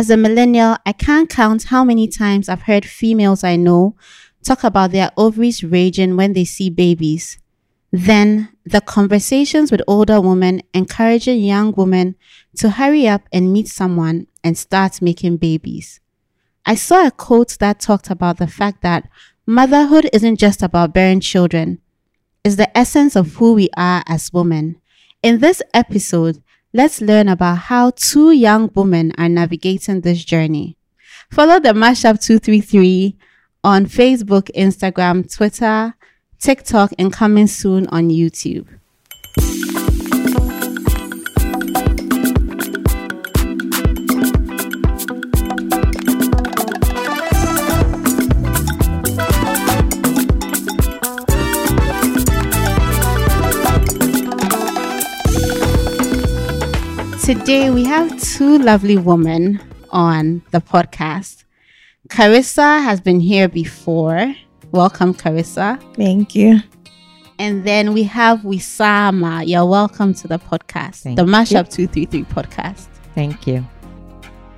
As a millennial, I can't count how many times I've heard females I know talk about their ovaries raging when they see babies. Then the conversations with older women encouraging young women to hurry up and meet someone and start making babies. I saw a quote that talked about the fact that motherhood isn't just about bearing children. It's the essence of who we are as women. In this episode, let's learn about how two young women are navigating this journey. Follow the Mashup 233 on Facebook, Instagram, Twitter, TikTok, and coming soon on YouTube. Today we have two lovely women on the podcast. Carissa has been here before. Welcome, Carissa. Thank you. And then we have Wisama. You're welcome to the podcast, Thank the you. Mashup 233 podcast. Thank you.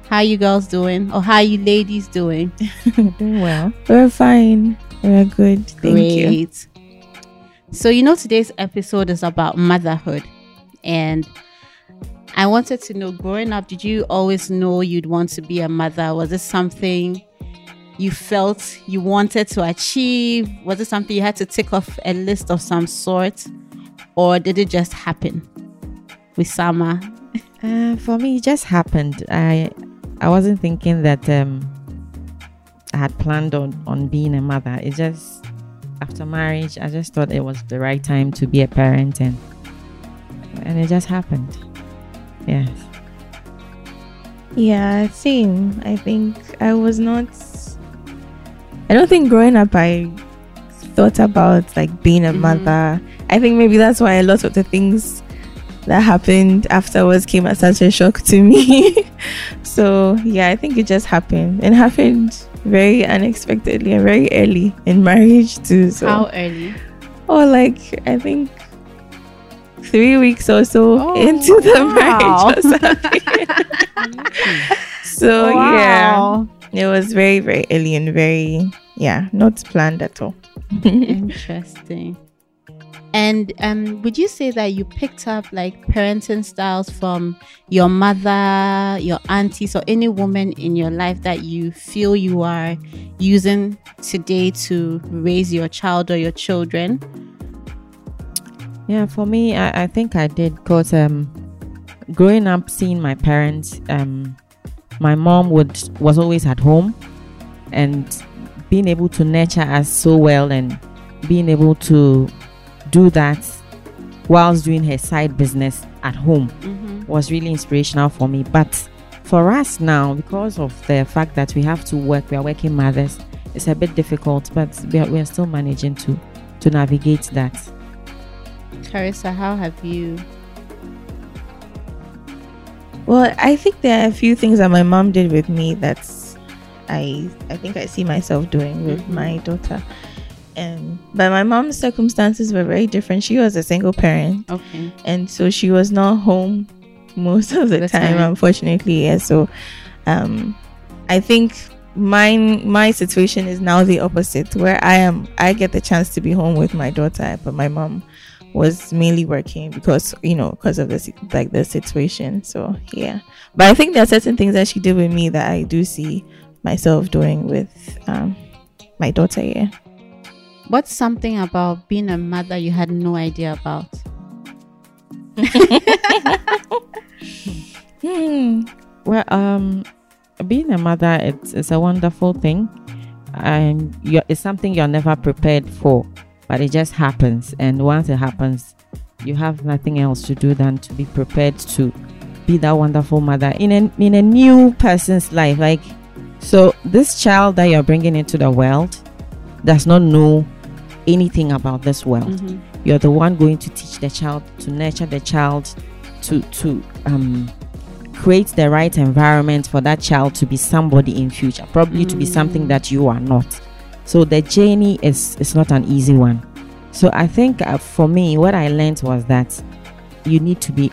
How you girls doing? Or how you ladies doing? Doing well. We're fine. We're good. Thank you. Great. So, you know, today's episode is about motherhood. And I wanted to know growing up, did you always know you'd want to be a mother? Was it something you felt you wanted to achieve? Was it something you had to tick off a list of some sort? Or did it just happen? Wisama. Uh, for me, it just happened. I I wasn't thinking that um, I had planned on, on being a mother. It just after marriage, I just thought it was the right time to be a parent, and and it just happened. Yes. Yeah, same. I think I was not. I don't think growing up I thought about like being a Mhm. mother. I think maybe that's why a lot of the things that happened afterwards came as such a shock to me. so yeah, I think it just happened and happened very unexpectedly and very early in marriage too. So How early? or like I think three weeks or so Oh, into the wow. marriage so yeah, it was very very early and very yeah not planned at all. Interesting. And um, would you say that you picked up like parenting styles from your mother, your aunties, or any woman in your life that you feel you are using today to raise your child or your children? Yeah, for me, I, I think I did because um, growing up, seeing my parents, um, my mom would was always at home, and being able to nurture us so well, and being able to do that whilst doing her side business at home Mm-hmm. was really inspirational for me. But for us now, because of the fact that we have to work, we are working mothers, it's a bit difficult, but we are, we are still managing to to navigate that. Carissa, how have you? Well, I think there are a few things that my mom did with me that's I I think I see myself doing with Mhm. my daughter. And but my mom's circumstances were very different. She was a single parent. Okay. and so she was not home most of the, The time, time. unfortunately yeah so um i think mine my situation is now the opposite where i am i get the chance to be home with my daughter but my mom was mainly working because you know because of this like the situation so yeah but i think there are certain things that she did with me that i do see myself doing with um my daughter yeah What's something about being a mother you had no idea about? hmm. Well, um, being a mother, it's, it's a wonderful thing. And you're, it's something you're never prepared for, but it just happens. And once it happens, you have nothing else to do than to be prepared to be that wonderful mother in a, in a new person's life. Like, so this child that you're bringing into the world does not know anything about this world Mhm. you're the one going to teach the child to nurture the child to to um create the right environment for that child to be somebody in future probably to be something Mm. that you are not so the journey is is not an easy one so i think uh, for me what i learned was that you need to be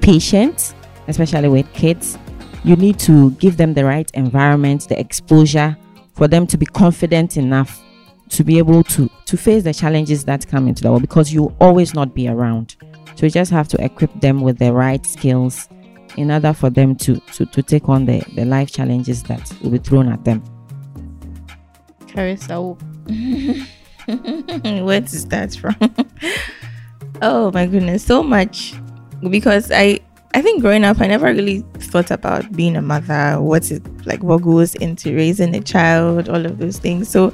patient especially with kids you need to give them the right environment, the exposure for them to be confident enough to be able to to face the challenges that come into the world because you always not be around. So you just have to equip them with the right skills in order for them to to, to take on the, the life challenges that will be thrown at them. Carissa, where to start from? oh my goodness, so much because I I think growing up I never really thought about being a mother, what's it like what goes into raising a child, all of those things. So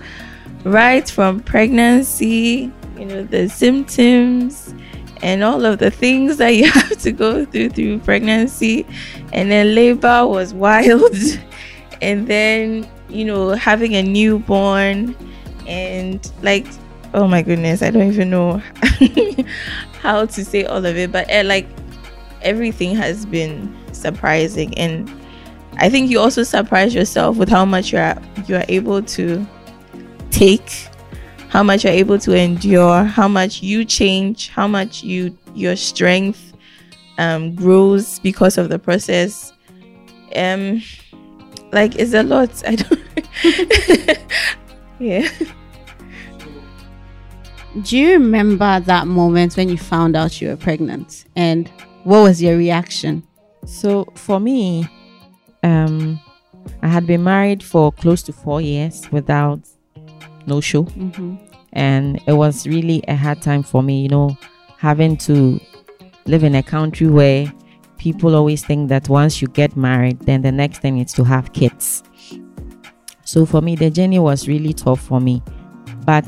right from pregnancy, you know, the symptoms and all of the things that you have to go through through pregnancy and then labor was wild and then you know having a newborn and like oh my goodness i don't even know how to say all of it but uh, like everything has been surprising. And i think you also surprise yourself with how much you are you are able to take how much you're able to endure how much you change how much you your strength um, grows because of the process. Um like it's a lot. I don't yeah. Do you remember that moment when you found out you were pregnant? And what was your reaction? So for me um i had been married for close to four years without no show. Mm-hmm. and it was really a hard time for me you know having to live in a country where people always think that once you get married then the next thing is to have kids so for me the journey was really tough for me but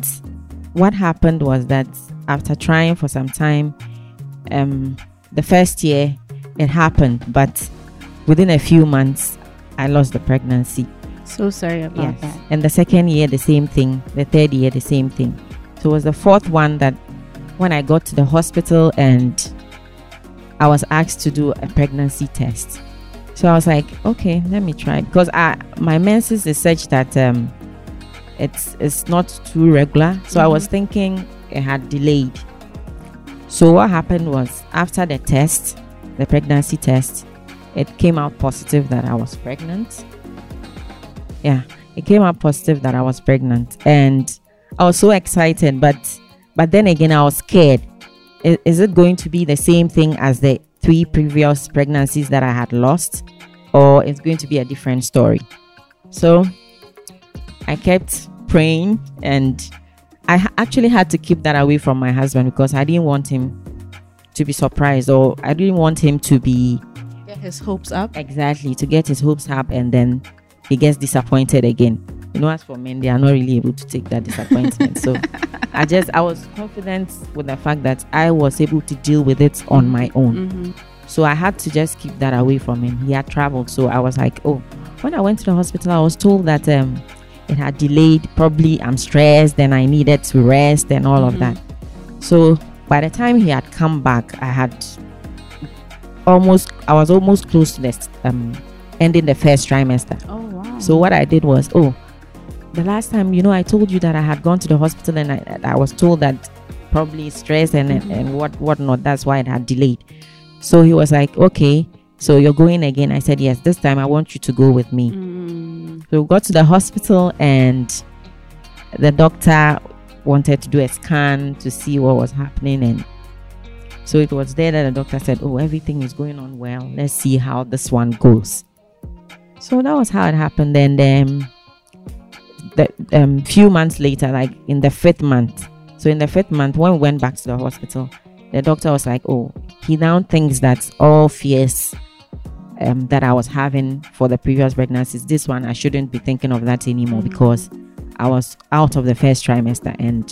what happened was that after trying for some time um the first year it happened but within a few months i lost the pregnancy so sorry about yes. that And the second year, the same thing. The third year, the same thing. So it was the fourth one that when I got to the hospital and I was asked to do a pregnancy test. So I was like, okay, let me try because I my menses is such that um, it's it's not too regular. So I was thinking it had delayed. So what happened was after the test, the pregnancy test, it came out positive that I was pregnant. Yeah, it came out positive that I was pregnant, and I was so excited. But but then again, I was scared. Is, it going to be the same thing as the three previous pregnancies that I had lost, or it's going to be a different story? So I kept praying, and I actually had to keep that away from my husband because I didn't want him to be surprised, or I didn't want him to be get his hopes up. Exactly to get his hopes up and then he gets disappointed again you know as for men they are not really able to take that disappointment. So i just i was confident with the fact that i was able to deal with it on my own. Mm-hmm. so i had to just keep that away from him. He had traveled so i was like oh when i went to the hospital i was told that um it had delayed probably i'm stressed and i needed to rest and all of Mhm. that. So by the time he had come back i had almost i was almost close to this um ending the first trimester. Oh wow. So what I did was, oh, the last time, you know, I told you that I had gone to the hospital and I, I was told that probably stress and Mhm. and what whatnot. That's why it had delayed. So he was like, okay, so you're going again. I said yes. This time I want you to go with me. Mm. So we got to the hospital and the doctor wanted to do a scan to see what was happening and so it was there that the doctor said, Oh, everything is going on well. Let's see how this one goes. So that was how it happened. And um the um few months later, like in the fifth month. So in the fifth month, when we went back to the hospital, the doctor was like, Oh, he now thinks that all fears um, that I was having for the previous pregnancies, this one I shouldn't be thinking of that anymore Mhm. because I was out of the first trimester and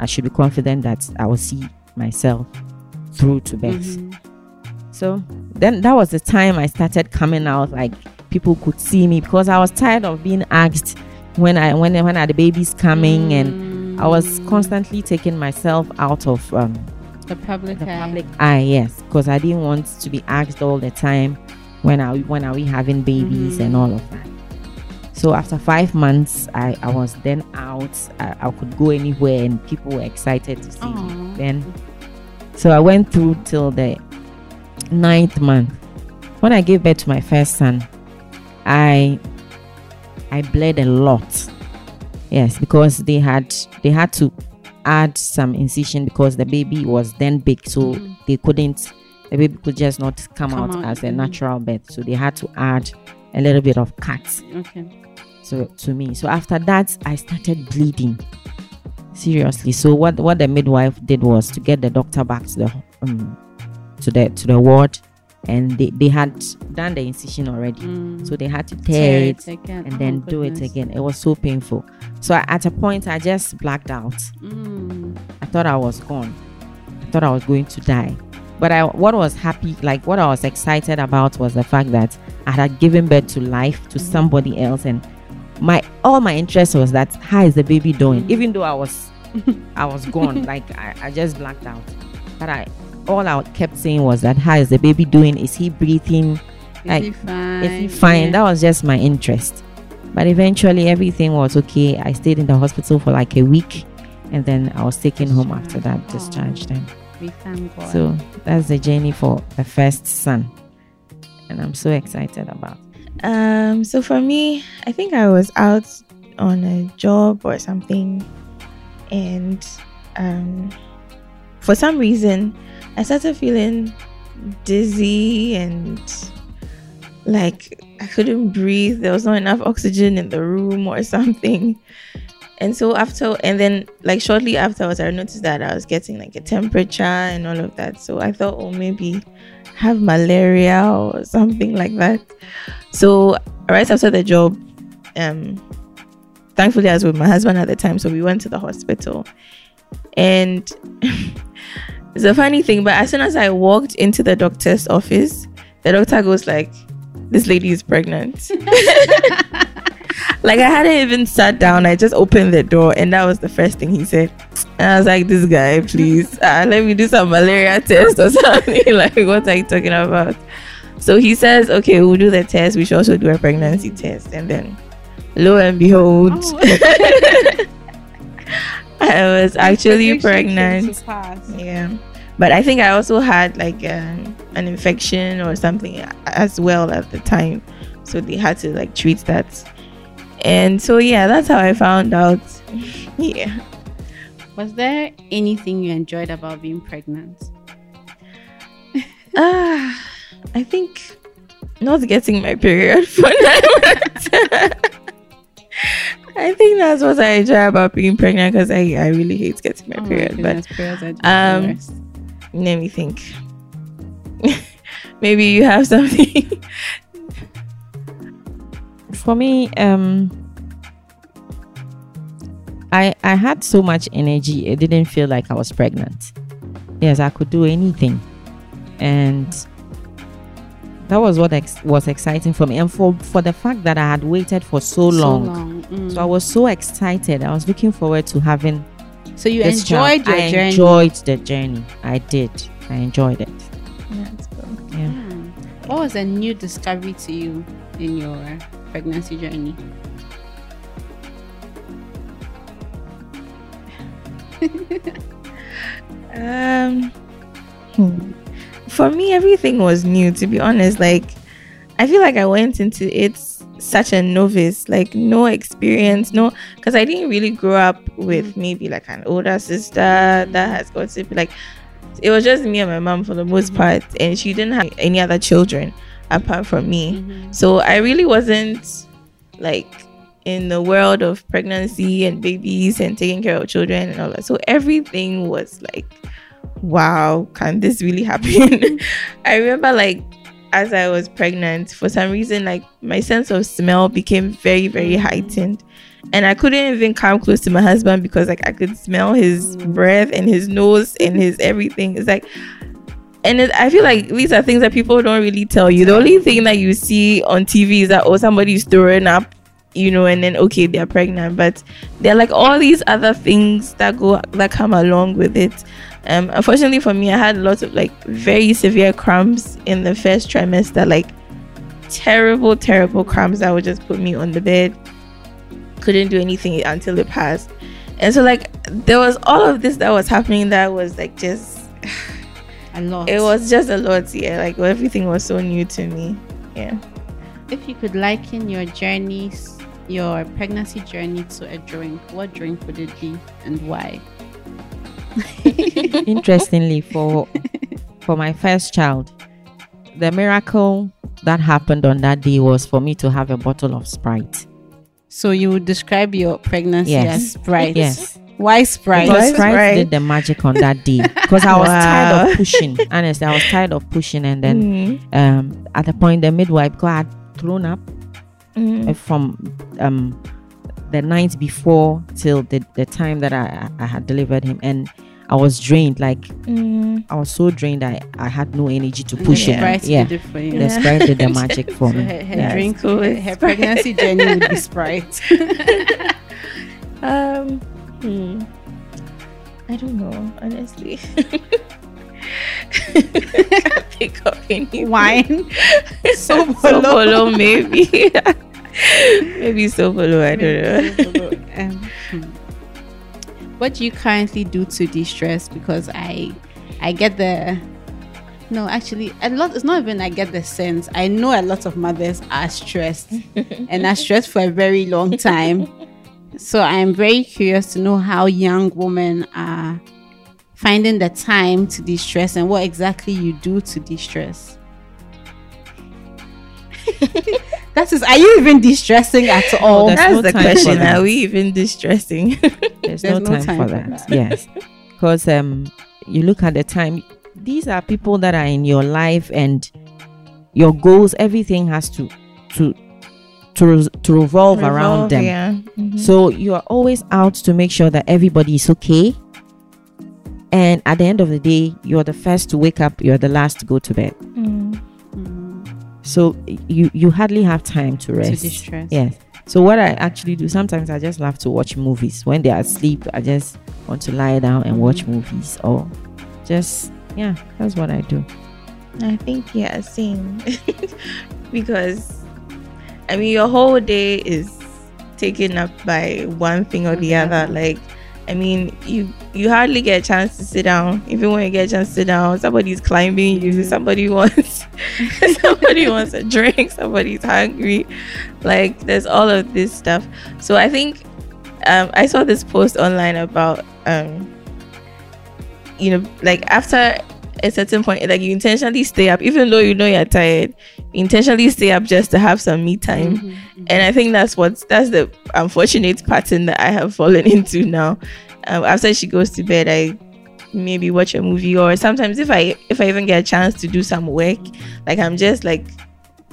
I should be confident that I will see myself through to birth. Mhm. So then that was the time I started coming out like people could see me because I was tired of being asked when I when when are the babies coming and I was Mm. constantly taking myself out of um, the public the eye. public eye yes because i didn't want to be asked all the time when are we when are we having babies Mhm. and all of that so after five months i i was then out I, I could go anywhere and people were excited to see me then so i went through till the ninth month when i gave birth to my first son I I bled a lot. Yes, because they had they had to add some incision because the baby was then big, so Mhm. they couldn't. The baby could just not come, Come out, out, as a mhm. natural birth, so they had to add a little bit of cut Okay. to to me. So after that, I started bleeding seriously. So what what the midwife did was to get the doctor back to the um to the to the ward, and they they had done the incision already, Mm. so they had to Tear tear it again. and Oh, then do it again. It was so painful. So I, at a point, I just blacked out. Mm. I thought I was gone. I thought I was going to die. But I, what was happy, like what I was excited about, was the fact that I had given birth to life to Mhm. somebody else, and my all my interest was that how is the baby doing? Mhm. Even though I was, I was gone, like I, I just blacked out. But I, all I kept saying was that how is the baby doing? Is he breathing? Is Like, he fine? Is he fine? Yeah. That was just my interest. But eventually everything was okay. I stayed in the hospital for like a week and then I was taken home after that, Discharged. discharged them. We thank God. So that's the journey for the first son. And I'm so excited about. Um, so for me, I think I was out on a job or something, and um, for some reason, I started feeling dizzy and like I couldn't breathe. There was not enough oxygen in the room or something. And so after, and then like shortly afterwards, I noticed that I was getting like a temperature and all of that. So I thought, oh, maybe have malaria or something like that. So right after the job, um, thankfully I was with my husband at the time, so we went to the hospital. And it's a funny thing, but as soon as I walked into the doctor's office, the doctor goes like, "This lady is pregnant." like I hadn't even sat down. I just opened the door, and that was the first thing he said. And I was like, "This guy, please, uh, let me do some malaria test or something." like, what are you talking about? So he says, "Okay, we'll do the test. We should also do a pregnancy test." And then, lo and behold, Oh. I was actually pregnant. came to pass. Yeah. But I think I also had like um, an infection or something as well at the time. So they had to like treat that. And so, yeah, that's how I found out. yeah. Was there anything you enjoyed about being pregnant? Ah, I think not getting my period for nine months. I think that's what I enjoy about being pregnant because I, I really hate getting my Oh period. but goodness, just um, let me think. Maybe you have something. For me, um I I had so much energy. It didn't feel like I was pregnant. Yes, I could do anything. And that was what ex- was exciting for me and for for the fact that I had waited for so long. So long. Mm. So I was so excited. I was looking forward to having So you this child. enjoyed your I journey. enjoyed the journey. I did. I enjoyed it. That's good. Yeah. Hmm. What was a new discovery to you in your pregnancy journey? Um, hmm. for me, everything was new. To be honest, like I feel like I went into it such a novice, like no experience, no, because I didn't really grow up with mm. maybe like an older sister that has got to be like. It was just me and my mom for the most mm-hmm. part, and she didn't have any other children apart from me. Mhm. So I really wasn't like in the world of pregnancy and babies and taking care of children and all that. So everything was like, wow, can this really happen? Mm-hmm. I remember like as I was pregnant, for some reason, like my sense of smell became very, very heightened. And I couldn't even come close to my husband because like I could smell his Mm. breath and his nose and his everything. It's like and it, I feel like these are things that people don't really tell you. The only thing that you see on TV is that oh somebody's throwing up, you know, and then okay they're pregnant. But there are like all these other things that go that come along with it. Um, unfortunately for me, I had lots of like very severe cramps in the first trimester, like terrible, terrible cramps that would just put me on the bed. Couldn't do anything until it passed. And so like there was all of this that was happening that was like just A lot. it was just a lot, yeah. Like everything was so new to me. Yeah. If you could liken your journeys, your pregnancy journey to a drink, what drink would it be and why? Interestingly, for for my first child, the miracle that happened on that day was for me to have a bottle of Sprite. So you would describe your pregnancy Yes. as Sprite. Yes. Why Sprite? Because Sprite Sprite? did the magic on that day. Because I was tired of pushing. Honestly, I was tired of pushing. And then Mm. um, at the point, the midwife, because I had thrown up Mm. uh, from um, the night before till the, the time that I, I had delivered him. And I was drained. Like, Mm. I was so drained, I, I had no energy to push Yeah. it. Sprite Yeah. did it for you. The Yeah. Sprite did the magic for me. her, her Yeah. drink, cool. her, her pregnancy journey would be Sprite. Um, hmm. I don't know, honestly. Can't think of any Wine. So Sobolo, maybe. maybe Sobolo, I don't know. um, hmm. what do you currently do to de-stress? Because I, I get the. No, actually, a lot. It's not even I get the sense. I know a lot of mothers are stressed and are stressed for a very long time. So I'm very curious to know how young women are finding the time to de-stress and what exactly you do to de-stress. that is, are you even de-stressing at all? there's That's no the question. that. Are we even distressing? There's, There's no, no time, time for for that. that. Yes, because um, you look at the time. These are people that are in your life and your goals. Everything has to to to to revolve, around them. Yeah. Mhm. So you are always out to make sure that everybody is okay. And at the end of the day, you're the first to wake up. You're the last to go to bed. Mm. Mm, So you you hardly have time to to rest. de-stress. Yes. So what I actually do sometimes I just love to watch movies. When they are asleep, I just want to lie down and watch movies or just yeah, that's what I do. I think yeah, same. because I mean your whole day is taken up by one thing or the Mhm. other. Like I mean you you hardly get a chance to sit down. Even when you get a chance to sit down, somebody's climbing you, Mhm. somebody wants somebody wants a drink, somebody's hungry. Like there's all of this stuff. So I think um I saw this post online about um you know, like after a certain point, like you intentionally stay up, even though you know you're tired, you intentionally stay up just to have some me time. Mhm, mhm. And I think that's what that's the unfortunate pattern that I have fallen into now. Um, after she goes to bed, I maybe watch a movie, or sometimes if I if I even get a chance to do some work, like I'm just like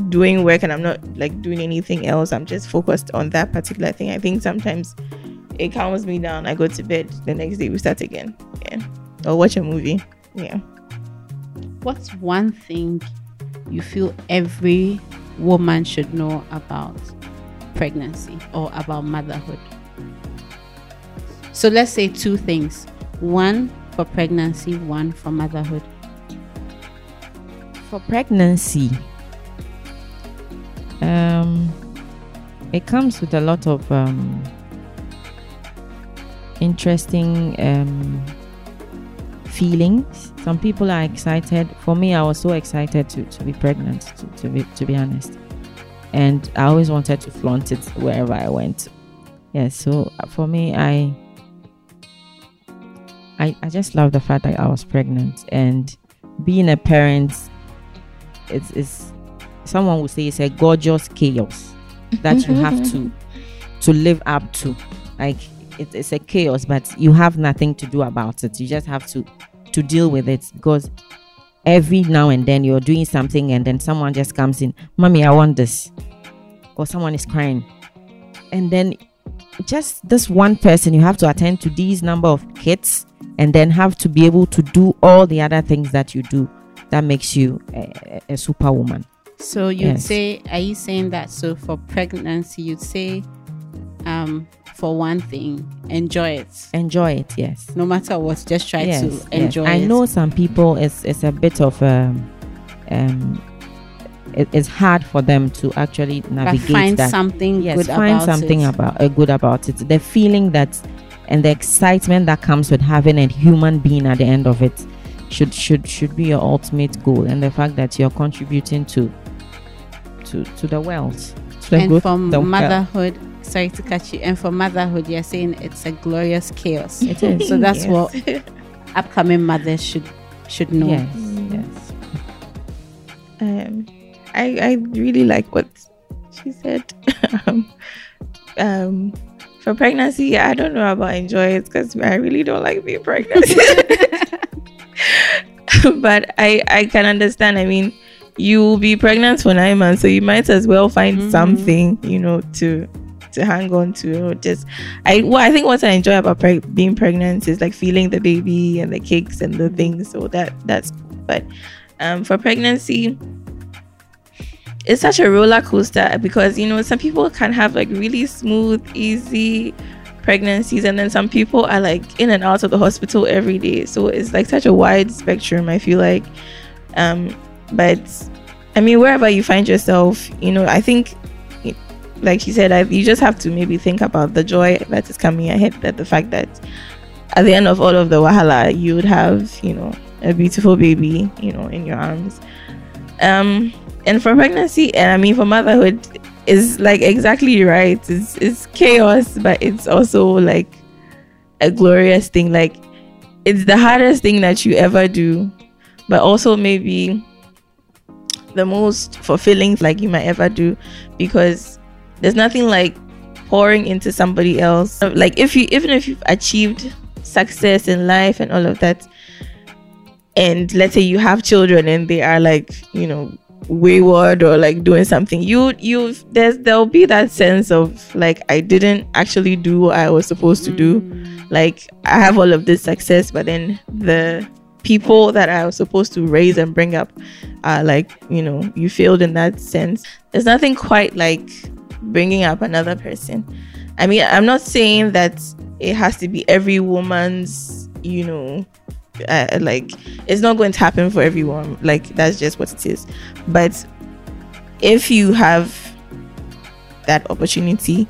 doing work and I'm not like doing anything else. I'm just focused on that particular thing. I think sometimes it calms me down. I go to bed. The next day we start again. Yeah, or watch a movie. Yeah. What's one thing you feel every woman should know about pregnancy or about motherhood? So let's say two things one for pregnancy, one for motherhood. For pregnancy, um, it comes with a lot of um, interesting um, feelings. Some people are excited. For me, I was so excited to, to be pregnant, to, to, be, to be honest. And I always wanted to flaunt it wherever I went. Yes, so uh, for me, I, I, I just love the fact that I was pregnant and being a parent it's, it's someone would say it's a gorgeous chaos that you have to to live up to like it, it's a chaos but you have nothing to do about it you just have to to deal with it because every now and then you're doing something and then someone just comes in mommy i want this or someone is crying and then just this one person you have to attend to these number of kids and then have to be able to do all the other things that you do that makes you a, a- superwoman So you'd Yes. say, are you saying that? So for pregnancy, you'd say, um, for one thing, enjoy it. enjoy it yes No matter what, just try yes, to yes. enjoy i it. know some people it's it's a bit of um um it, it's hard for them to actually but navigate find that something yes good find about something it. about uh, good about it the feeling that and the excitement that comes with having a human being at the end of it should should should be your ultimate goal and the fact that you're contributing to to to the world, To the and for the motherhood, sorry to catch you. And for motherhood, you're saying it's a glorious chaos. It is. So that's Yes. what upcoming mothers should should know. Yes, yes. um, I I really like what she said. um, um, for pregnancy, I don't know about enjoy it because I really don't like being pregnant. but I I can understand. I mean, you will be pregnant for nine months, so you might as well find Mhm. something you know to to hang on to. Just I well, I think what I enjoy about preg- being pregnant is like feeling the baby and the cakes and the things. So that that's but um for pregnancy it's such a roller coaster because you know some people can have like really smooth easy pregnancies and then some people are like in and out of the hospital every day so it's like such a wide spectrum i feel like um but i mean wherever you find yourself you know i think like she said I, you just have to maybe think about the joy that is coming ahead that the fact that at the end of all of the wahala you would have you know a beautiful baby you know in your arms. Um and for pregnancy and i mean for motherhood is like exactly right. It's it's chaos but it's also like a glorious thing. Like it's the hardest thing that you ever do but also maybe the most fulfilling like you might ever do because there's nothing like pouring into somebody else. Like if you even if you've achieved success in life and all of that and let's say you have children and they are like you know wayward or like doing something you you there's there'll be that sense of like i didn't actually do what i was supposed to do. Mm. Like i have all of this success but then the people that i was supposed to raise and bring up are like you know you failed in that sense. There's nothing quite like bringing up another person. I mean i'm not saying that it has to be every woman's you know uh, like it's not going to happen for everyone. Like that's just what it is. But if you have that opportunity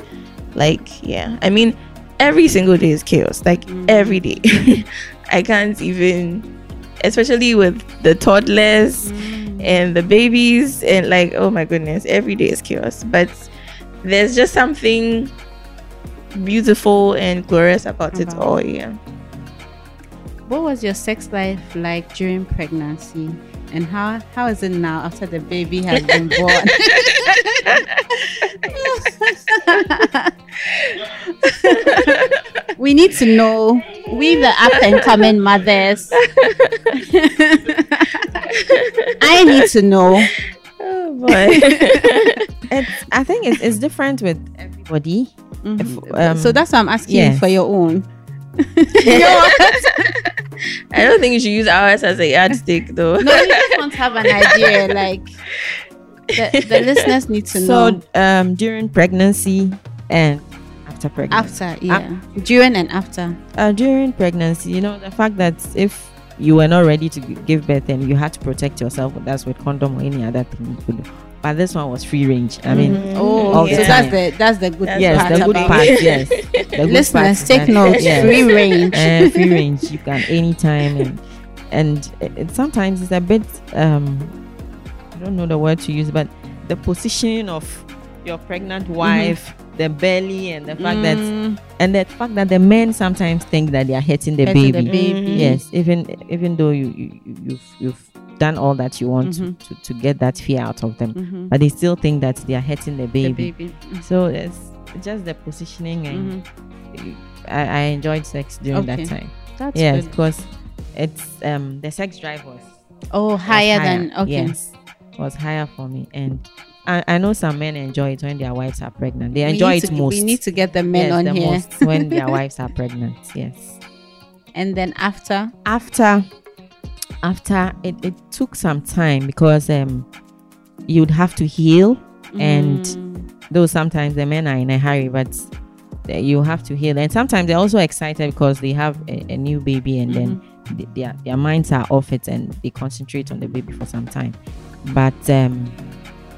like yeah. I mean every single day is chaos. Like every day. I can't even especially with the toddlers and the babies and like oh my goodness every day is chaos. But there's just something beautiful and glorious about it uh-huh. all yeah What was your sex life like during pregnancy? And how how is it now after the baby has been born? we need to know. We the up and coming mothers. I need to know. Boy It's, I think it's, it's different with everybody. Mhm. um, so that's why I'm asking yes. you for your own. I don't think you should use ours as a yardstick though. No, we just want to have an idea. Like the, the listeners need to So know So, um, during pregnancy and after pregnancy. after, yeah, during and after. uh, during pregnancy, you know, the fact that if you were not ready to give birth and you had to protect yourself, that's with condom or any other thing you could do. But this one was free range. I mean, Mhm. Oh, All so that's the that's the good That's yes, part the good part, it. yes. The good part Listeners, take note. yes. Free range. uh, free range. You can anytime and and it, it- sometimes it's a bit um I don't know the word to use, but the position of your pregnant wife, the belly, and the fact that Mm, and the fact that the men sometimes think that they are hurting the Hurting baby. the baby. Mhm. Yes, even even though you, you you- you've you've done all that you want Mhm. to, to to get that fear out of them, mhm. but they still think that they are hurting the The baby. baby. Mm, So it's just the positioning, and mhm. I, I enjoyed sex during Okay. that time. That's yes, because it's um the sex drive was Oh, was higher, than okay. Yes, was higher for me, and I, I know some men enjoy it when their wives are pregnant. They enjoy it to, most. We need to get the men yes, on the here. most when their wives are pregnant. Yes. And then after, After, after it, it took some time because um, you'd have to heal, And- Mm, though sometimes the men are in a hurry, but you have to heal. And sometimes they're also excited because they have a, a new baby, and then th- their their minds are off it, and they concentrate on the baby for some time. But um,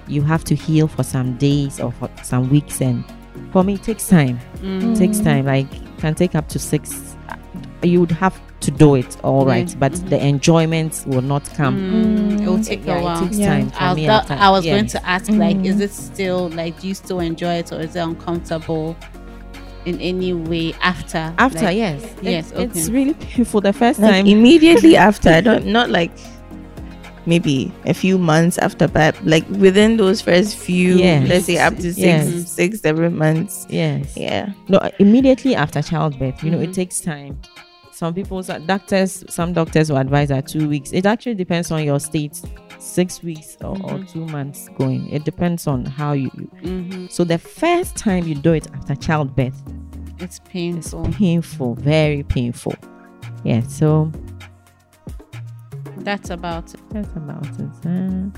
you have to heal for some days or for some weeks, and for me, it takes time. mm, It takes time. Like can take up to six, you would have to do it all right, Yeah. but Mhm. the enjoyment will not come. Mm, it will Mm. take Yeah, a it while. takes Yeah. time for I, me. that- at I was going to ask, like, Mm. is it still like, do you still enjoy it, or is it uncomfortable in any way after? after like, yes Yes, It- it's okay. really painful the first like time immediately after i don't not like maybe a few months after but like within those first few Yes. let's say up to six Yes. six seven months yes yeah no immediately after childbirth you know Mhm. it takes time some people doctors some doctors will advise that two weeks it actually depends on your state six weeks or, or Mhm. two months going it depends on how you, Mhm. so the first time you do it after childbirth It's it's painful. painful very painful yeah so That's about it. that's about it uh,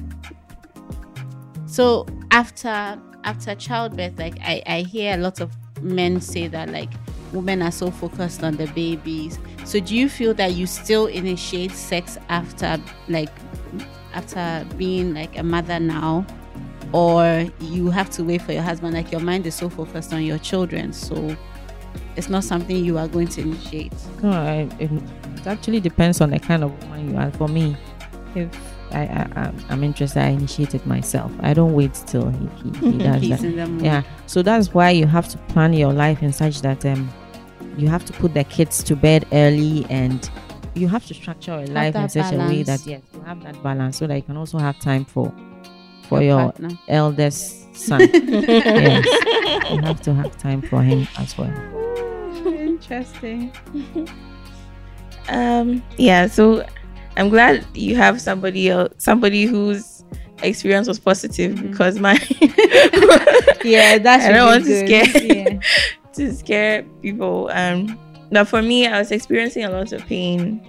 So after after childbirth, like I, I hear a lot of men say that like women are so focused on the babies. So do you feel that you still initiate sex after like after being like a mother now? Or you have to wait for your husband, like your mind is so focused on your children, so it's not something you are going to initiate. No, I, it, actually depends on the kind of woman you are. For me, if I, I I'm- I'm interested, I initiate it myself. I don't wait till he, he, he does He's that. in the mood. Yeah, so that's why you have to plan your life in such that um you have to put the kids to bed early and you have to structure your life in such a way that yes, you have that balance so that you can also have time for for Your your, partner. eldest son. yes, you have to have time for him as well. Interesting. um yeah so i'm glad you have somebody else somebody whose experience was positive Mhm. because my Yeah, that's I don't want to scare. Yeah. to scare people. Um, but for me, I was experiencing a lot of pain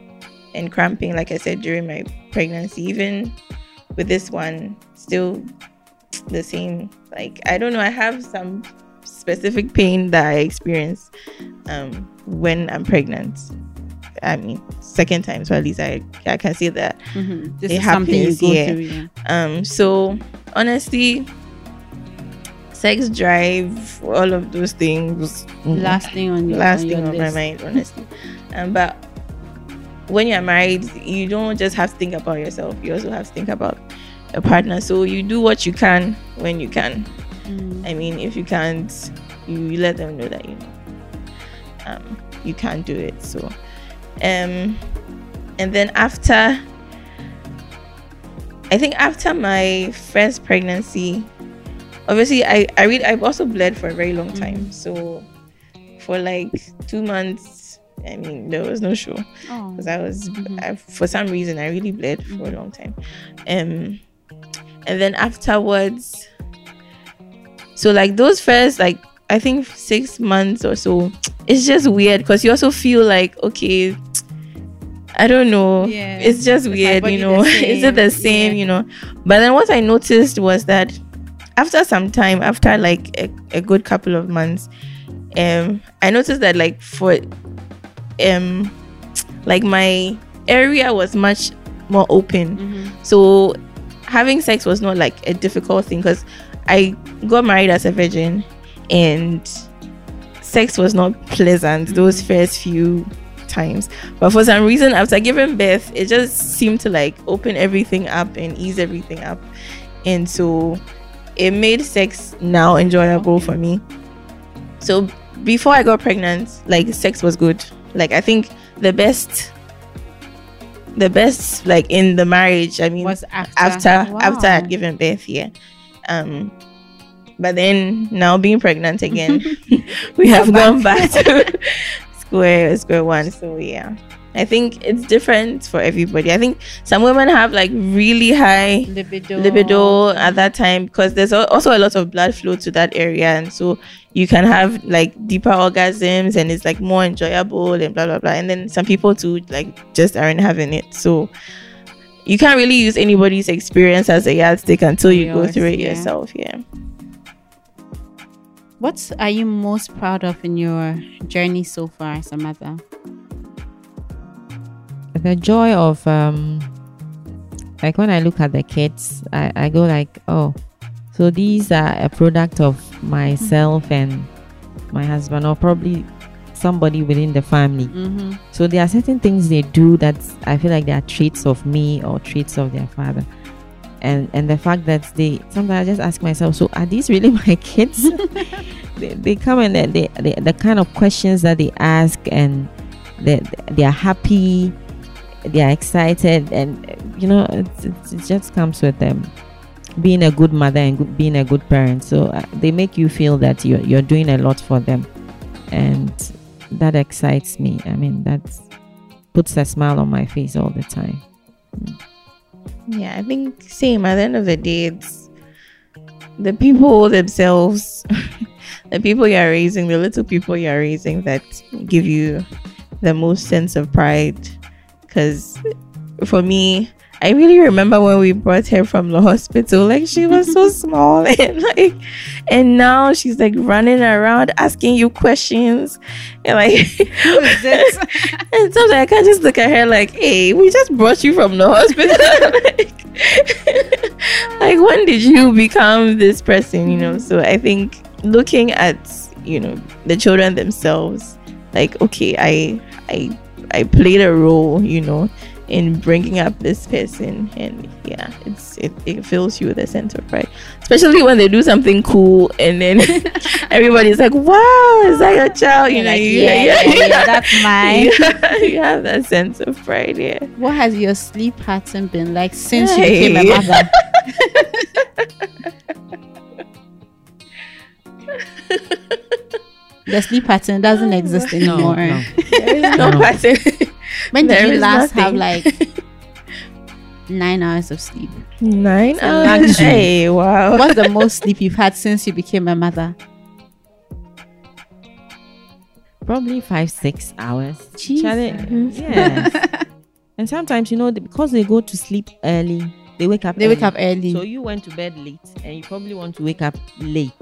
and cramping, like I said during my pregnancy. Even with this one, still the same. Like I don't know, I have some specific pain that I experience um, when I'm pregnant. I mean, second time, so at least I I can say that. Mhm. This It is something you happens, go yeah. through. Yeah. Um, so honestly, sex drive, all of those things Last thing on your last on thing your on my mind, honestly. um, but when you're married, you don't just have to think about yourself. You also have to think about a partner. So you do what you can when you can. Mm. I mean, if you can't, you, you let them know that you know um, you can't do it. So, um, and then after, I think after my first pregnancy, obviously I I read I've also bled for a very long time. So, for like two months, I mean, there was no show Oh. because I was Mhm. I, for some reason I really bled for a long time, um, and then afterwards, so like those first like I think six months or so, it's just weird because you also feel like okay, I don't know, Yeah. it's just weird, you know, is it the same? Yeah. you know? But then what I noticed was that after some time, after like a, a good couple of months, um, I noticed that like for um like my area was much more open. Mhm. So having sex was not like a difficult thing because I got married as a virgin and sex was not pleasant those first few times. But for some reason after giving birth, it just seemed to like open everything up and ease everything up. And so it made sex now enjoyable for me. So before I got pregnant, like sex was good. Like I think the best the best like in the marriage, I mean Was after after after I had Wow. given birth, yeah. Um but then now being pregnant again, we have gone back to square square one. So yeah. I think it's different for everybody. I think some women have like really high libido. libido at that time because there's also a lot of blood flow to that area and so you can have like deeper orgasms and it's like more enjoyable and blah blah blah and then some people too like just aren't having it so you can't really use anybody's experience as a yardstick until you go through it yeah. yourself yeah What are you most proud of in your journey so far as a mother? the joy of um like when I look at the kids, I, I go like, oh, so these are a product of myself and my husband, or probably somebody within the family. Mm-hmm. So there are certain things they do that I feel like they are traits of me or traits of their father. And and the fact that they sometimes I just ask myself, so are these really my kids? they, they come and they, they, they the kind of questions that they ask and they they are happy, they are excited, and you know it, it, it just comes with them being a good mother and good, being a good parent. So uh, they make you feel that you're you're doing a lot for them, and that excites me. I mean that puts a smile on my face all the time. Yeah, I think same. At the end of the day, it's the people themselves, the people you're raising, the little people you're raising that give you the most sense of pride. Because for me, I really remember when we brought her from the hospital. Like she was so small and like, and now she's like running around asking you questions, and like, and sometimes I can't just look at her like, "Hey, we just brought you from the hospital." like, like, when did you become this person? You know. So I think looking at you know the children themselves, like, okay, I I I played a role. You know in bringing up this person and yeah it's it, it fills you with a sense of pride especially when they do something cool and then everybody's like wow is that your child you You're know like, you- yeah, yeah, yeah, that's mine. Yeah, you have that sense of pride yeah What has your sleep pattern been like since you became a mother? the sleep pattern doesn't exist No, anymore. no. there is no No. pattern When did There you is last have like nine hours of sleep? nine a hours luxury. hey wow What's the most sleep you've had since you became a mother? Probably five six hours. Jesus. Charlie- yes. and sometimes you know because they go to sleep early, they wake up. They wake early. up early. So you went to bed late, and you probably want to wake up late.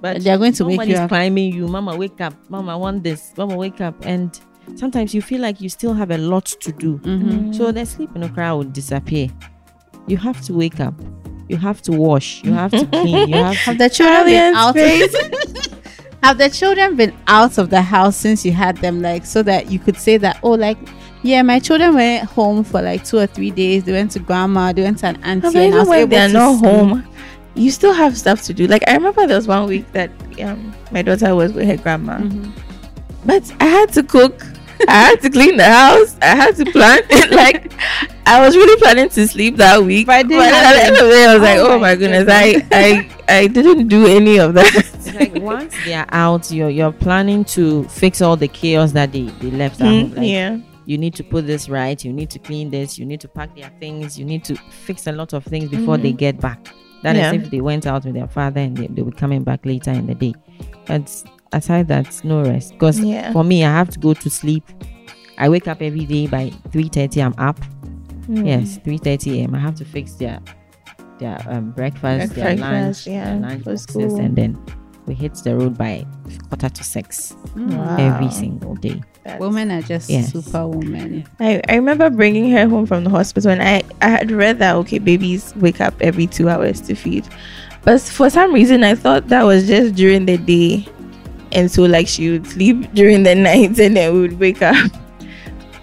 But They are going to wake somebody's you up. climbing you, Mama, wake up. Mama, I want this. Mama, wake up. And sometimes you feel like you still have a lot to do. Mhm. So the sleep in the crowd will disappear. You have to wake up. You have to wash. You have to clean. You have Have to. the children been out? space. have the children been out of the house since you had them? Like so that you could say that oh, like yeah, my children went home for like two or three days. They went to grandma. They went to an auntie. But and I even was when able they're to not sleep. home, you still have stuff to do. Like I remember there was one week that um, my daughter was with her grandma, Mhm. but I had to cook. I had to clean the house. I had to plant. like I was really planning to sleep that week. But But at the end of the day, I was like, Oh "Oh my my goodness, I, I, I didn't do any of that." Like once they are out, you're you're planning to fix all the chaos that they, they left. Mm, Like, yeah, you need to put this right, you need to clean this, you need to pack their things, you need to fix a lot of things before they get back. That is Yeah. if they went out with their father and they, they were coming back later in the day. But aside that, no rest. Because yeah. for me, I have to go to sleep. I wake up every day by 3.30, I'm up. Mm. Yes, 3.30 a.m. I have to fix their their um, breakfast, their lunch, yeah, their lunch for boxes, school. and then we hit the road by quarter to six Wow. every single day. That's- Women are just Yes. superwomen. I, I remember bringing her home from the hospital and I, I had read that okay babies wake up every two hours to feed but for some reason I thought that was just during the day and so like she would sleep during the night and then we would wake up.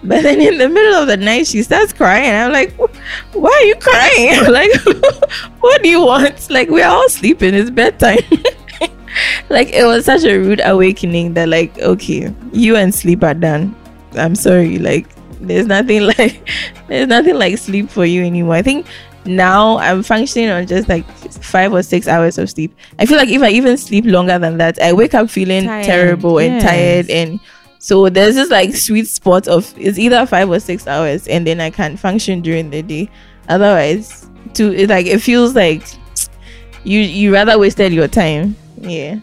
But then in the middle of the night she starts crying. I'm like why are you crying? Like what do you want? Like we're all sleeping. It's bedtime. Like it was such a rude awakening that like okay you and sleep are done. I'm sorry. Like there's nothing like there's nothing like sleep for you anymore. I think now i'm functioning on just like five or six hours of sleep i feel like if i even sleep longer than that i wake up feeling Tired, terrible and yes. tired and so there's this like sweet spot of it's either five or six hours and then i can function during the day otherwise to it like it feels like you you rather wasted your time yeah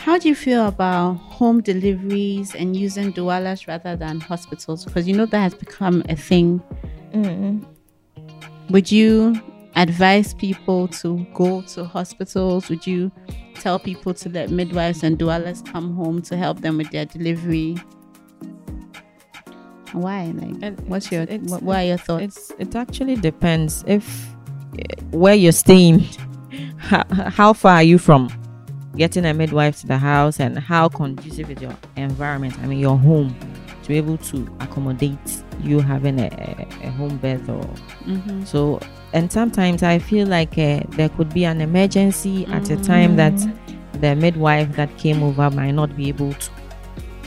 How do you feel about home deliveries and using doulas rather than hospitals? Because you know that has become a thing. mm Would you advise people to go to hospitals? Would you tell people to let midwives and doulas come home to help them with their delivery? Why? Like, And what's your it's- what, what are your thoughts? It's it actually depends if where you're staying, how, how far are you from getting a midwife to the house and how conducive is your environment i mean your home to be able to accommodate you having a, a, a home birth or Mhm. so and sometimes i feel like uh, there could be an emergency at a time that the midwife that came over might not be able to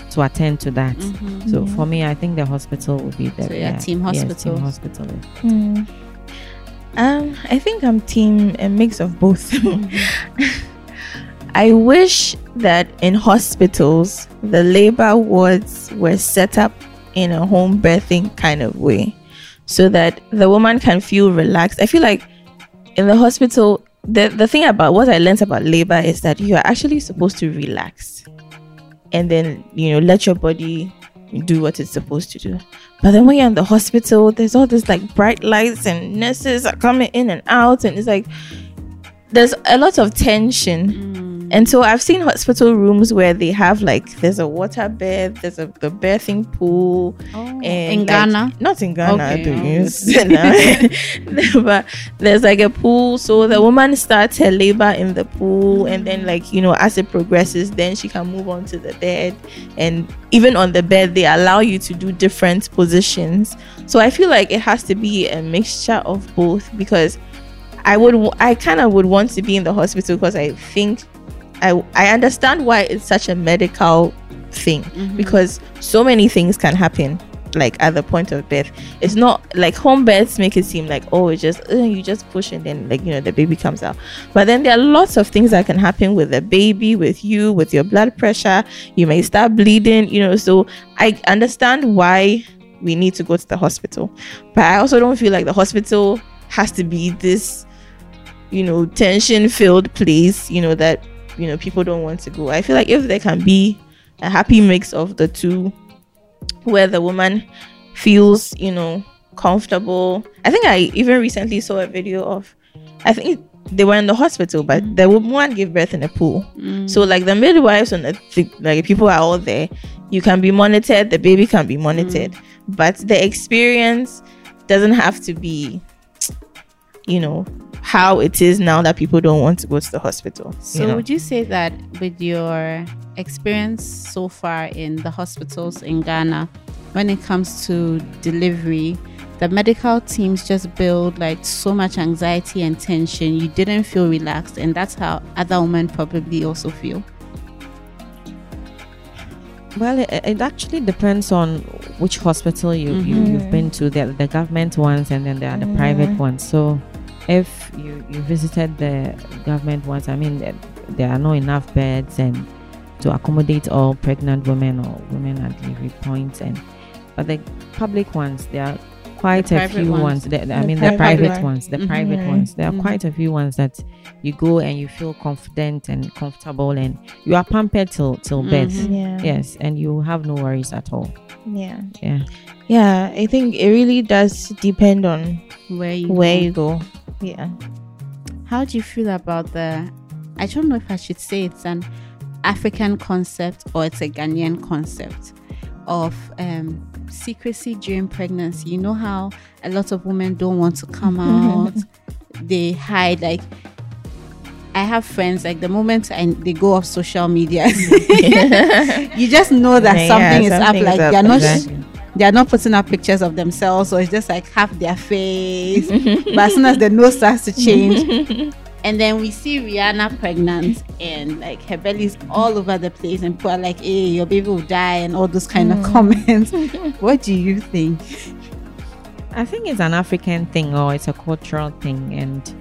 to attend to that Mhm. so for me i think the hospital would be the So yeah, team yes, hospital. team hospital Mm. Um, I think I'm team a mix of both. I wish that in hospitals the labor wards were set up in a home birthing kind of way so that the woman can feel relaxed. I feel like in the hospital the the thing about what I learned about labor is that you are actually supposed to relax and then you know let your body do what it's supposed to do. But then when you're in the hospital, there's all this like bright lights and nurses are coming in and out, and it's like there's a lot of tension. Mm. And so I've seen hospital rooms where they have like there's a water bed, there's a the birthing pool, oh, and in like- Ghana? not in Ghana, Okay, oh, but there's like a pool, so the woman starts her labor in the pool, and then mm. like you know as it progresses, then she can move on to the bed, and even on the bed they allow you to do different positions. So I feel like it has to be a mixture of both because I would I kind of would want to be in the hospital because I think I I understand why it's such a medical thing Mhm. because so many things can happen like at the point of birth. It's not like home births make it seem like oh it's just uh, you just push and then like you know the baby comes out. But then there are lots of things that can happen with the baby with you with your blood pressure. You may start bleeding you know. So i understand why we need to go to the hospital. But i also don't feel like the hospital has to be this you know tension filled place you know that you know people don't want to go. I feel like if there can be a happy mix of the two where the woman feels you know comfortable. I think i even recently saw a video of i think they were in the hospital but the woman gave birth in a pool. Mm. so like the midwives and the th- like people are all there. You can be monitored the baby can be monitored. But the experience doesn't have to be you know how it is now that people don't want to go to the hospital So you know? would you say that with your experience so far in the hospitals in Ghana, when it comes to delivery, the medical teams just build like so much anxiety and tension. You didn't feel relaxed, and that's how other women probably also feel. Well, it, it actually depends on which hospital you, you Mhm. you've been to. There are the government ones, and then there are the private Mhm. ones. So, if you you visited the government once, I mean, there, there are not enough beds and to accommodate all pregnant women or women at delivery points. And but the public ones, there are quite The a few ones. ones. The, I The mean, the private private one. ones, the Mhm. private ones. There are Mhm. quite a few ones that you go and you feel confident and comfortable, and you are pampered till till birth. Mhm. yeah Yes, and you have no worries at all. yeah Yeah. yeah i think it really does depend on Where you where go. you go yeah How do you feel about the? I don't know if I should say it's an African concept or it's a Ghanaian concept of um, secrecy during pregnancy. You know how a lot of women don't want to come out, they hide. Like, I have friends, like, the moment I, they go off social media, you just know that Yeah, something is up. Like, they're not. exactly. They are not putting up pictures of themselves, so it's just like half their face. but as soon as the nose starts to change, and then we see Rihanna pregnant and like her belly's all over the place, and people are like, "Hey, your baby will die," and all those kind of comments. what do you think? I think it's an African thing or it's a cultural thing, and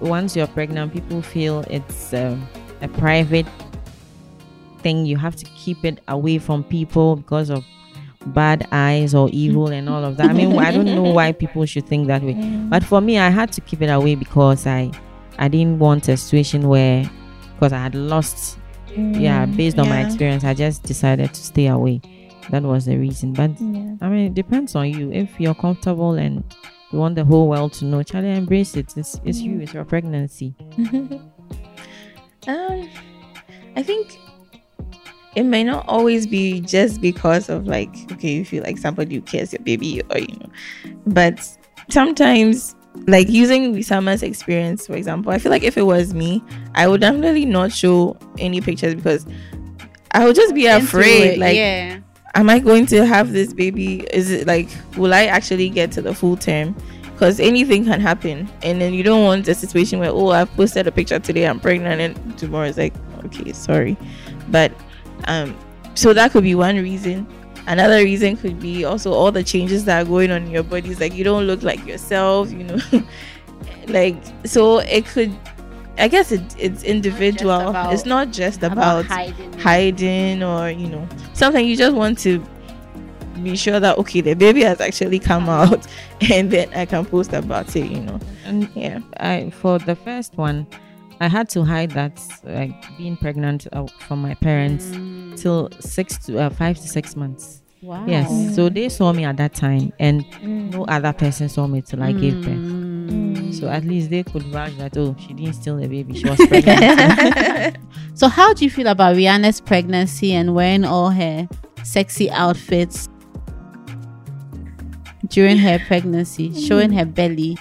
once you're pregnant, people feel it's um, a private thing. You have to keep it away from people because of bad eyes or evil and all of that. I mean, I don't know why people should think that way, but for me, I had to keep it away because I I didn't want a situation where because I had lost yeah based on my experience i just decided to stay away. That was the reason. But Yeah. i mean it depends on you. If you're comfortable and you want the whole world to know charlie embrace it. It's, it's you it's your pregnancy. Um, I think it may not always be just because of like okay, you feel like somebody who cares your baby or you know, but sometimes like using Wisama's experience, for example, I feel like if it was me, I would definitely not show any pictures because I would just be afraid. it, Like, yeah. am I going to have this baby? Is it like, will I actually get to the full term? Because anything can happen, and then you don't want a situation where, oh, I've posted a picture today, I'm pregnant, and tomorrow it's like, okay, sorry, but um, so that could be one reason. Another reason could be also all the changes that are going on in your body. It's like you don't look like yourself, you know, like so it could. I guess it, it's individual. about- it's not just about hiding. hiding or you know something you just want to be sure that okay the baby has actually come out and then i can post about it you know And yeah I for the first one, I had to hide that like being pregnant uh, from my parents Mm. till six to uh, five to six months. Wow. Yes, so they saw me at that time, and no other person saw me till I gave birth. Mm. So at least they could vouch that oh, she didn't steal the baby; she was pregnant. So, how do you feel about Rihanna's pregnancy and wearing all her sexy outfits during her pregnancy, showing her belly?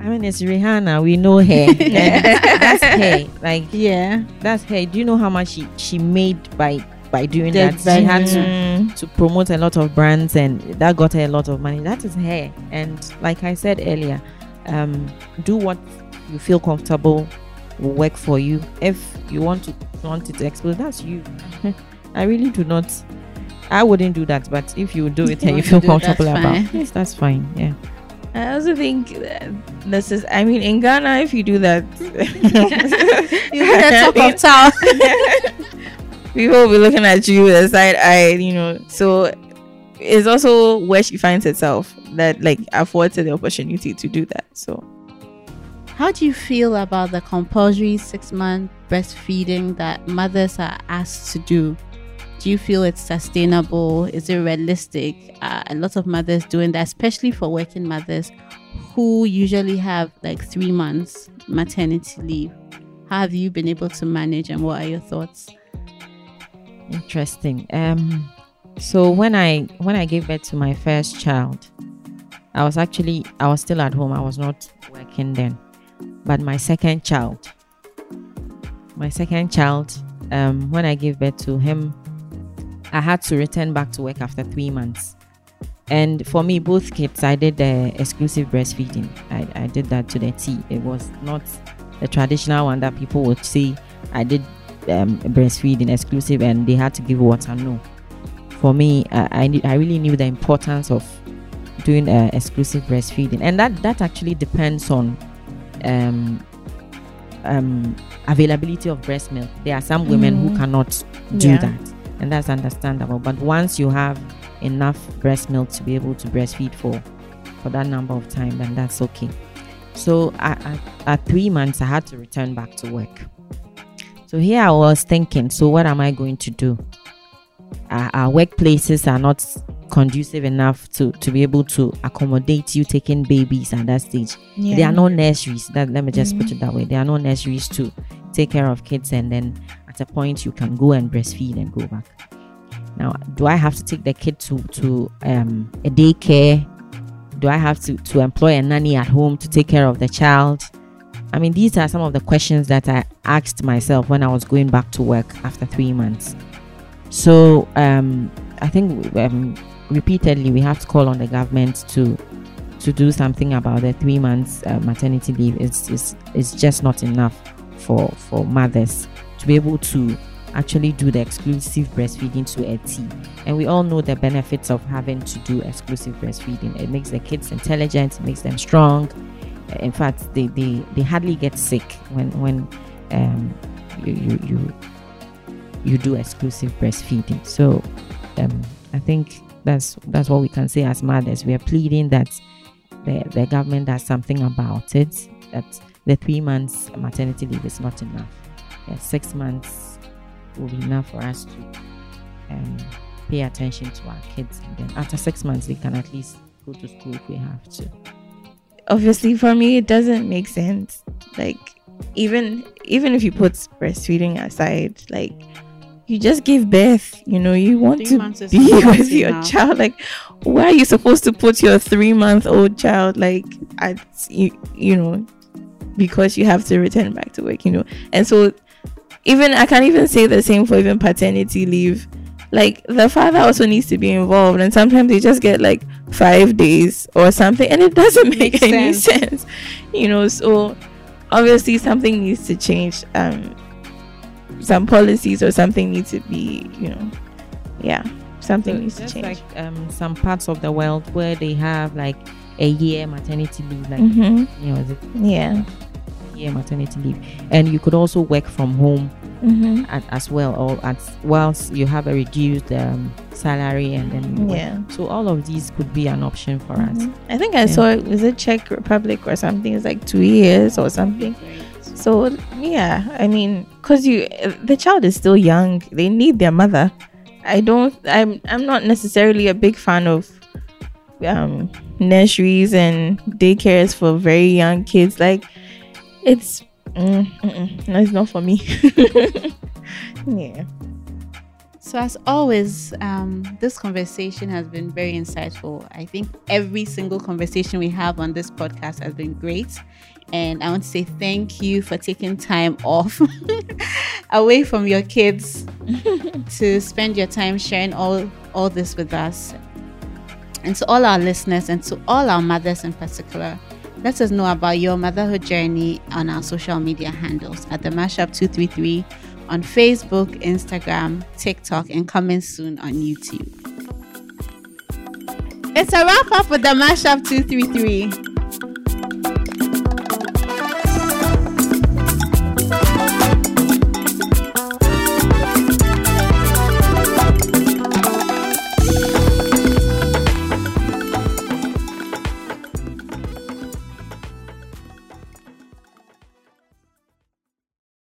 I mean, it's Rihanna. We know her. that's her. Like Yeah. that's her. Do you know how much she she made by by doing that? by She had to Mm. to promote a lot of brands and that got her a lot of money that is her and like i said earlier um do what you feel comfortable will work for you if you want to want it to explode that's you i really do not i wouldn't do that but if you do it and you feel comfortable about it that's fine yeah i also think that this is i mean in ghana if you do that You the talk of town. people will be looking at you with a side eye you know so it's also where she finds herself that like affords her the opportunity to do that so How do you feel about the compulsory six month breastfeeding that mothers are asked to do? Do you feel it's sustainable? Is it realistic? Uh, a lot of mothers doing that, especially for working mothers who usually have like three months maternity leave. How have you been able to manage, and what are your thoughts? interesting um so when i when i gave birth to my first child i was actually i was still at home i was not working then but my second child my second child um when i gave birth to him i had to return back to work after three months and for me both kids i did the exclusive breastfeeding i, I did that to the t it was not the traditional one that people would say i did um, breastfeeding exclusive and they had to give water. No, for me, I I, I really knew the importance of doing uh, exclusive breastfeeding, and that that actually depends on um, um, availability of breast milk. There are some women who Mhm. cannot do Yeah. that, and that's understandable. But once you have enough breast milk to be able to breastfeed for for that number of time, then that's okay. So I, I, at three months, I had to return back to work. So here I was thinking, so what am I going to do? Our, our workplaces are not conducive enough to to be able to accommodate you taking babies at that stage. yeah There are no nurseries. That let me just put mm-hmm. it that way. There are no nurseries to take care of kids, and then at a point you can go and breastfeed and go back. Now, do I have to take the kid to to um, a daycare? Do I have to to employ a nanny at home to take care of the child? I mean, these are some of the questions that I asked myself when I was going back to work after three months. So um, I think um, repeatedly we have to call on the government to to do something about the three months uh, maternity leave. It's, it's it's just not enough for for mothers to be able to actually do the exclusive breastfeeding to a T. And we all know the benefits of having to do exclusive breastfeeding. It makes the kids intelligent, it makes them strong. In fact, they, they, they hardly get sick when when um, you, you you you do exclusive breastfeeding. So um, I think that's that's what we can say as mothers. We are pleading that the, the government does something about it. That the three months maternity leave is not enough. Yeah, six months will be enough for us to um, pay attention to our kids, and then after six months, they can at least go to school if we have to. obviously for me it doesn't make sense like even even if you put breastfeeding aside like you just give birth you know you want Three to be with your now. child like where are you supposed to put your three month old child like at you, you know because you have to return back to work, you know. And so even I can't even say the same for even paternity leave. Like the father also needs to be involved, and sometimes they just get like five days or something, and it doesn't make Makes any sense. sense, you know. So obviously something needs to change. Um, some policies or something needs to be, you know, yeah, something So needs to change. like um, some parts of the world where they have like a year maternity leave, like mm-hmm. you know, Yeah. Year maternity leave, and you could also work from home Mm-hmm. at, as well, or at whilst you have a reduced um, salary, and then you work. Yeah. So all of these could be an option for us. Mhm. I think I saw it was it Czech Republic or something. It's like two years or something. So yeah, I mean, cause you the child is still young. They need their mother. I don't. I'm. I'm not necessarily a big fan of um nurseries and daycares for very young kids. Like it's. Mm, no, it's not for me. yeah. So, as always, um, this conversation has been very insightful. I think every single conversation we have on this podcast has been great. And I want to say thank you for taking time off away from your kids to spend your time sharing all, all this with us. And to all our listeners and to all our mothers in particular, let us know about your motherhood journey on our social media handles at the Mashup233 on Facebook, Instagram, TikTok, and coming soon on YouTube. It's a wrap up with the Mashup 233.